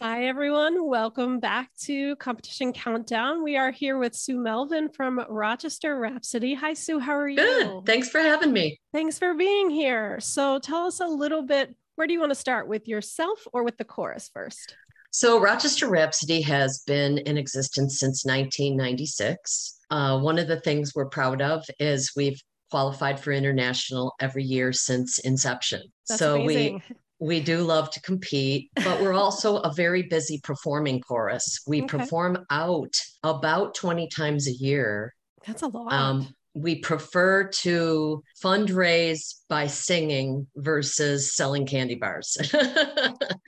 Hi, everyone. Welcome back to Competition Countdown. We are here with Sue Melvin from Rochester Rhapsody. Hi, Sue. How are you? Good. Thanks for having me. Thanks for being here. So, tell us a little bit where do you want to start with yourself or with the chorus first? So, Rochester Rhapsody has been in existence since 1996. Uh, one of the things we're proud of is we've qualified for international every year since inception. That's so amazing. we we do love to compete, but we're also a very busy performing chorus. We Okay. perform out about 20 times a year. That's a lot. Um, we prefer to fundraise by singing versus selling candy bars.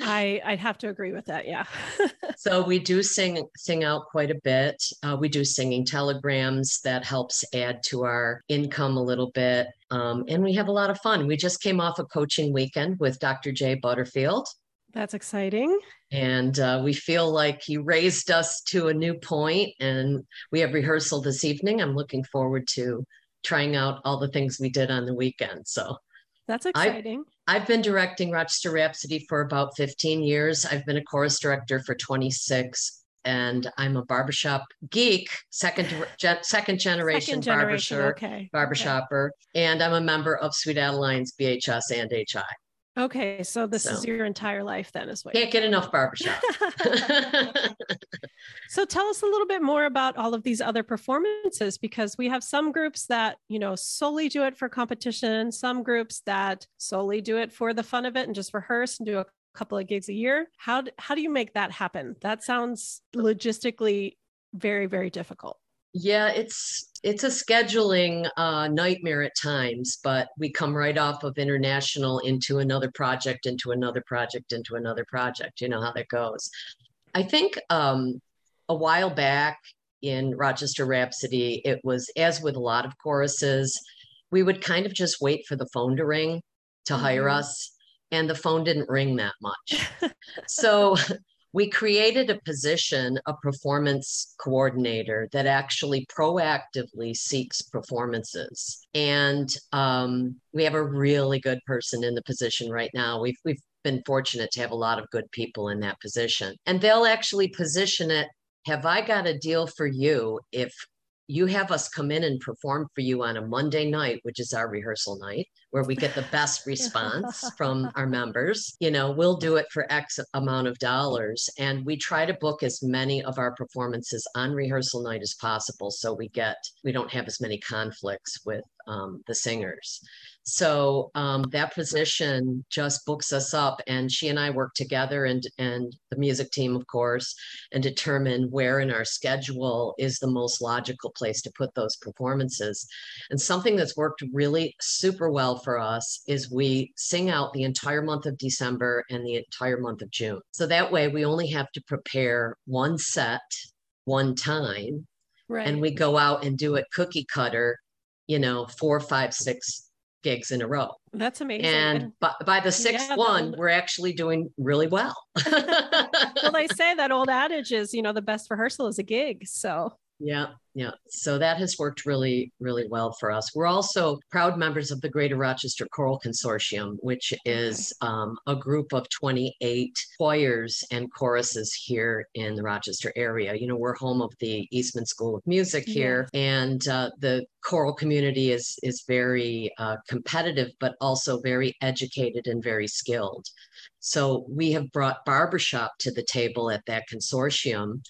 I I'd have to agree with that. Yeah. so we do sing sing out quite a bit. Uh, we do singing telegrams that helps add to our income a little bit, um, and we have a lot of fun. We just came off a coaching weekend with Dr. Jay Butterfield. That's exciting. And uh, we feel like he raised us to a new point, and we have rehearsal this evening. I'm looking forward to trying out all the things we did on the weekend. So That's exciting. I've been directing Rochester Rhapsody for about 15 years. I've been a chorus director for 26, and I'm a barbershop geek, second gen- second generation, Second generation. barbershop, Okay. barbershopper, and I'm a member of Sweet Adelines BHS and HI. Okay. So this is your entire life then, as well. Can't get enough barbershop. So tell us a little bit more about all of these other performances because we have some groups that, you know, solely do it for competition, some groups that solely do it for the fun of it and just rehearse and do a couple of gigs a year. How how do you make that happen? That sounds logistically very very difficult. Yeah, it's it's a scheduling uh, nightmare at times, but we come right off of international into another project, into another project, into another project. You know how that goes. I think um, a while back in Rochester Rhapsody, it was as with a lot of choruses, we would kind of just wait for the phone to ring to hire Mhm. us, and the phone didn't ring that much. so we created a position, a performance coordinator that actually proactively seeks performances. And um, we have a really good person in the position right now. We've, we've been fortunate to have a lot of good people in that position. And they'll actually position it Have I got a deal for you if you have us come in and perform for you on a Monday night, which is our rehearsal night, where we get the best response from our members. You know, we'll do it for X amount of dollars. And we try to book as many of our performances on rehearsal night as possible so we get, we don't have as many conflicts with um, the singers. So um, that position just books us up, and she and I work together, and and the music team, of course, and determine where in our schedule is the most logical place to put those performances. And something that's worked really super well for us is we sing out the entire month of December and the entire month of June. So that way we only have to prepare one set one time Right. and we go out and do it cookie cutter, you know, four, five, six gigs in a row. That's amazing. And by, by the sixth Yeah, one, old- we're actually doing really well. well, they say that old adage is, you know, the best rehearsal is a gig. So Yeah, yeah. So that has worked really, really well for us. We're also proud members of the Greater Rochester Choral Consortium, which is um, a group of 28 choirs and choruses here in the Rochester area. You know, we're home of the Eastman School of Music here, and uh, the choral community is is very uh, competitive, but also very educated and very skilled. So we have brought barbershop to the table at that consortium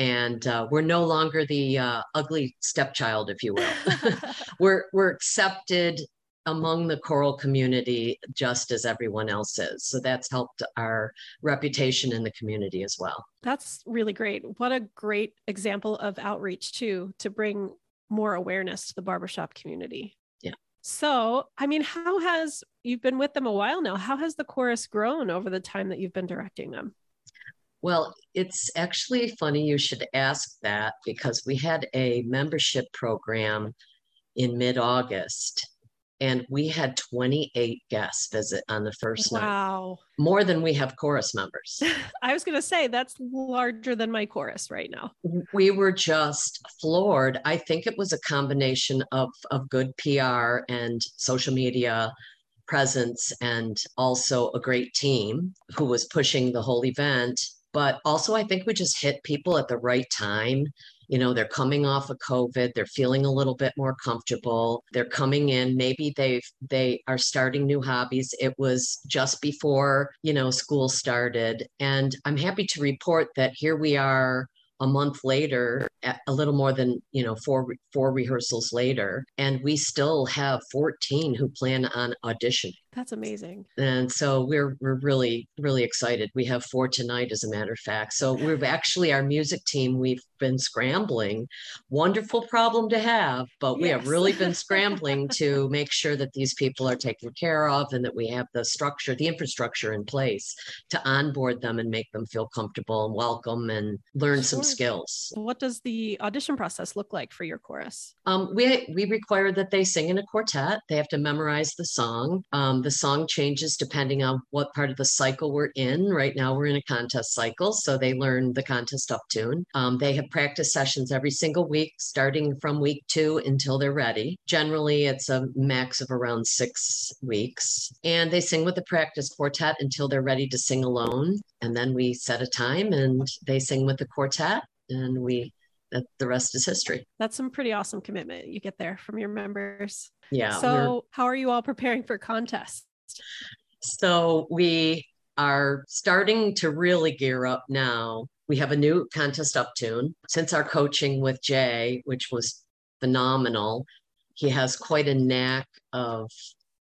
and uh, we're no longer the uh, ugly stepchild, if you will. we're we're accepted among the choral community just as everyone else is. So that's helped our reputation in the community as well. That's really great. What a great example of outreach, too, to bring more awareness to the barbershop community. Yeah. So, I mean, how has you've been with them a while now? How has the chorus grown over the time that you've been directing them? Well, it's actually funny you should ask that because we had a membership program in mid August and we had 28 guests visit on the first night, Wow. more than we have chorus members. I was going to say that's larger than my chorus right now. we were just floored. I think it was a combination of of good PR and social media presence and also a great team who was pushing the whole event But also, I think we just hit people at the right time you know they're coming off of covid they're feeling a little bit more comfortable they're coming in maybe they they are starting new hobbies it was just before you know school started and i'm happy to report that here we are a month later, a little more than you know four four rehearsals later, and we still have 14 who plan on auditioning. That's amazing. And so we're we're really really excited. We have four tonight, as a matter of fact. So we've actually our music team. We've been scrambling. Wonderful problem to have, but we yes. have really been scrambling to make sure that these people are taken care of and that we have the structure, the infrastructure in place to onboard them and make them feel comfortable and welcome and learn sure. some skills. What does the audition process look like for your chorus? Um, we we require that they sing in a quartet. They have to memorize the song. Um, the song changes depending on what part of the cycle we're in. Right now, we're in a contest cycle, so they learn the contest up tune. Um, they have practice sessions every single week, starting from week two until they're ready. Generally, it's a max of around six weeks. And they sing with the practice quartet until they're ready to sing alone. And then we set a time and they sing with the quartet and we the rest is history. That's some pretty awesome commitment you get there from your members. Yeah. So, how are you all preparing for contest? So, we are starting to really gear up now we have a new contest up tune. Since our coaching with Jay, which was phenomenal, he has quite a knack of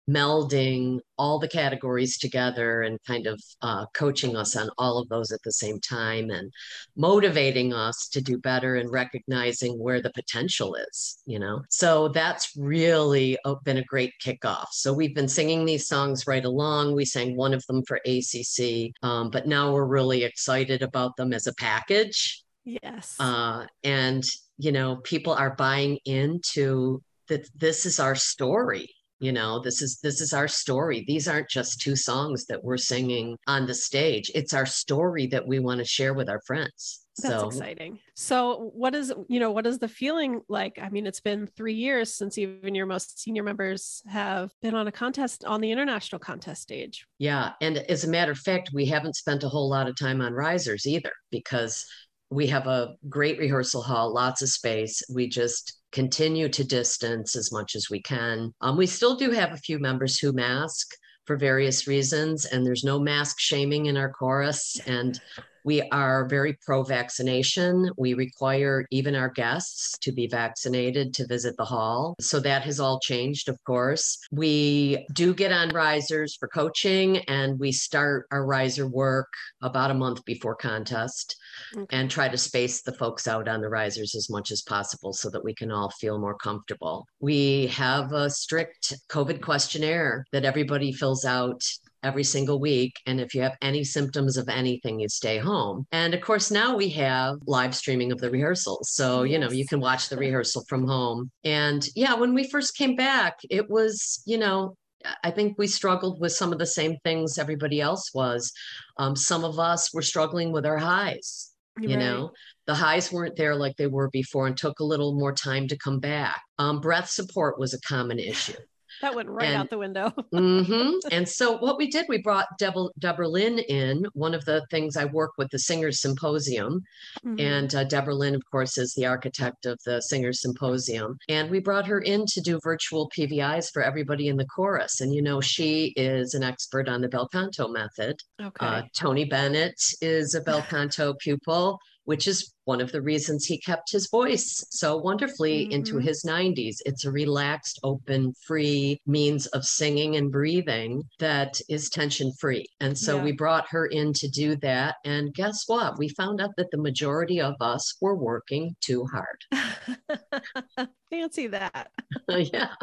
melding all the categories together and kind of uh, coaching us on all of those at the same time and motivating us to do better and recognizing where the potential is you know? So that's really been a great kickoff. So we've been singing these songs right along. We sang one of them for acc um, but now we're really excited about them as a package. Yes. Uh, and you know people are buying into that this is our story you know this is this is our story. These aren't just two songs that we're singing on the stage. It's our story that we want to share with our friends. That's so, exciting. So what is you know what is the feeling like? I mean it's been three years since even your most senior members have been on a contest on the international contest stage. Yeah and as a matter of fact we haven't spent a whole lot of time on risers either because we have a great rehearsal hall lots of space we just continue to distance as much as we can. Um, we still do have a few members who mask for various reasons, and there's no mask shaming in our chorus. And we are very pro vaccination. We require even our guests to be vaccinated to visit the hall. So that has all changed, of course. We do get on risers for coaching, and we start our riser work about a month before contest okay. and try to space the folks out on the risers as much as possible so that we can all feel more comfortable. We have a strict COVID questionnaire that everybody fills out every single week. And if you have any symptoms of anything, you stay home. And of course, now we have live streaming of the rehearsals. So, yes. you know, you can watch the rehearsal from home. And yeah, when we first came back, it was, you know, I think we struggled with some of the same things everybody else was. Um, some of us were struggling with our highs. You right. know, the highs weren't there like they were before and took a little more time to come back. Um, breath support was a common issue. That went right and, out the window. mm-hmm. And so what we did, we brought Deborah, Deborah Lynn in. One of the things I work with the Singers Symposium, mm-hmm. and uh, Deborah Lynn, of course, is the architect of the Singers Symposium. And we brought her in to do virtual PVIs for everybody in the chorus. And you know, she is an expert on the bel canto method. Okay. Uh, Tony Bennett is a bel canto pupil which is one of the reasons he kept his voice so wonderfully mm-hmm. into his 90s. It's a relaxed, open, free means of singing and breathing that is tension free. And so yeah. we brought her in to do that. And guess what? We found out that the majority of us were working too hard. Fancy that. yeah.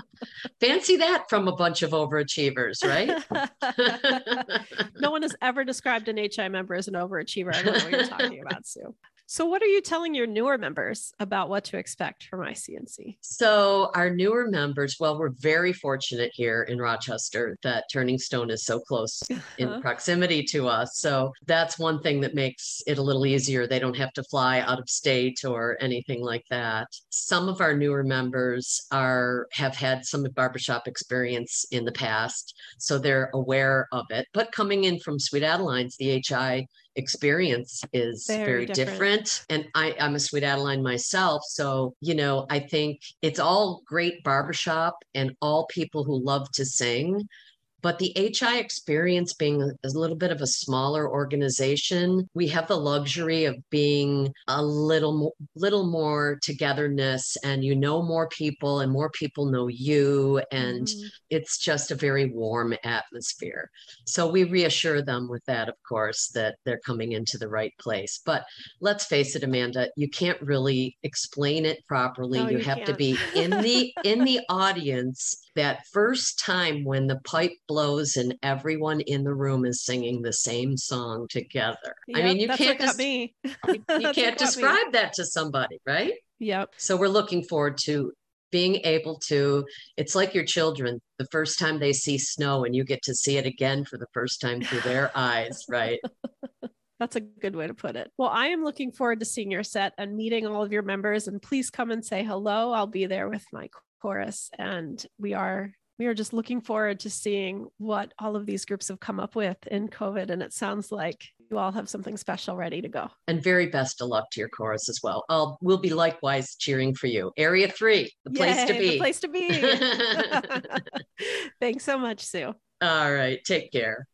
Fancy that from a bunch of overachievers, right? no one has ever described an HI member as an overachiever. I don't know what you're talking about, Sue. So, what are you telling your newer members about what to expect from ICNC? So, our newer members, well, we're very fortunate here in Rochester that Turning Stone is so close in uh-huh. proximity to us. So, that's one thing that makes it a little easier. They don't have to fly out of state or anything like that. Some of our newer members are have had some barbershop experience in the past, so they're aware of it. But coming in from Sweet Adelines, the HI experience is very, Very different. different. And I, I'm a sweet Adeline myself. So, you know, I think it's all great barbershop and all people who love to sing. But the HI experience being a little bit of a smaller organization, we have the luxury of being a little more, little more togetherness, and you know more people, and more people know you, and Mhm. it's just a very warm atmosphere. So we reassure them with that, of course, that they're coming into the right place. But let's face it, Amanda, you can't really explain it properly. No, you you have to can't. be in the in the audience that first time when the pipe blows and everyone in the room is singing the same song together. I mean, you can't just, me. you, what can't got me. describe that to somebody, right? Yep. So we're looking forward to being able to it's like your children the first time they see snow and you get to see it again for the first time through their eyes right That's a good way to put it. Well, I am looking forward to seeing your set and meeting all of your members. And please come and say hello. I'll be there with my chorus. And we are we are just looking forward to seeing what all of these groups have come up with in COVID. And it sounds like you all have something special ready to go. and very best of luck to your chorus as well i'll we'll be likewise cheering for you area three the place to Yay, be The place to be. Thanks so much, Sue. all right take care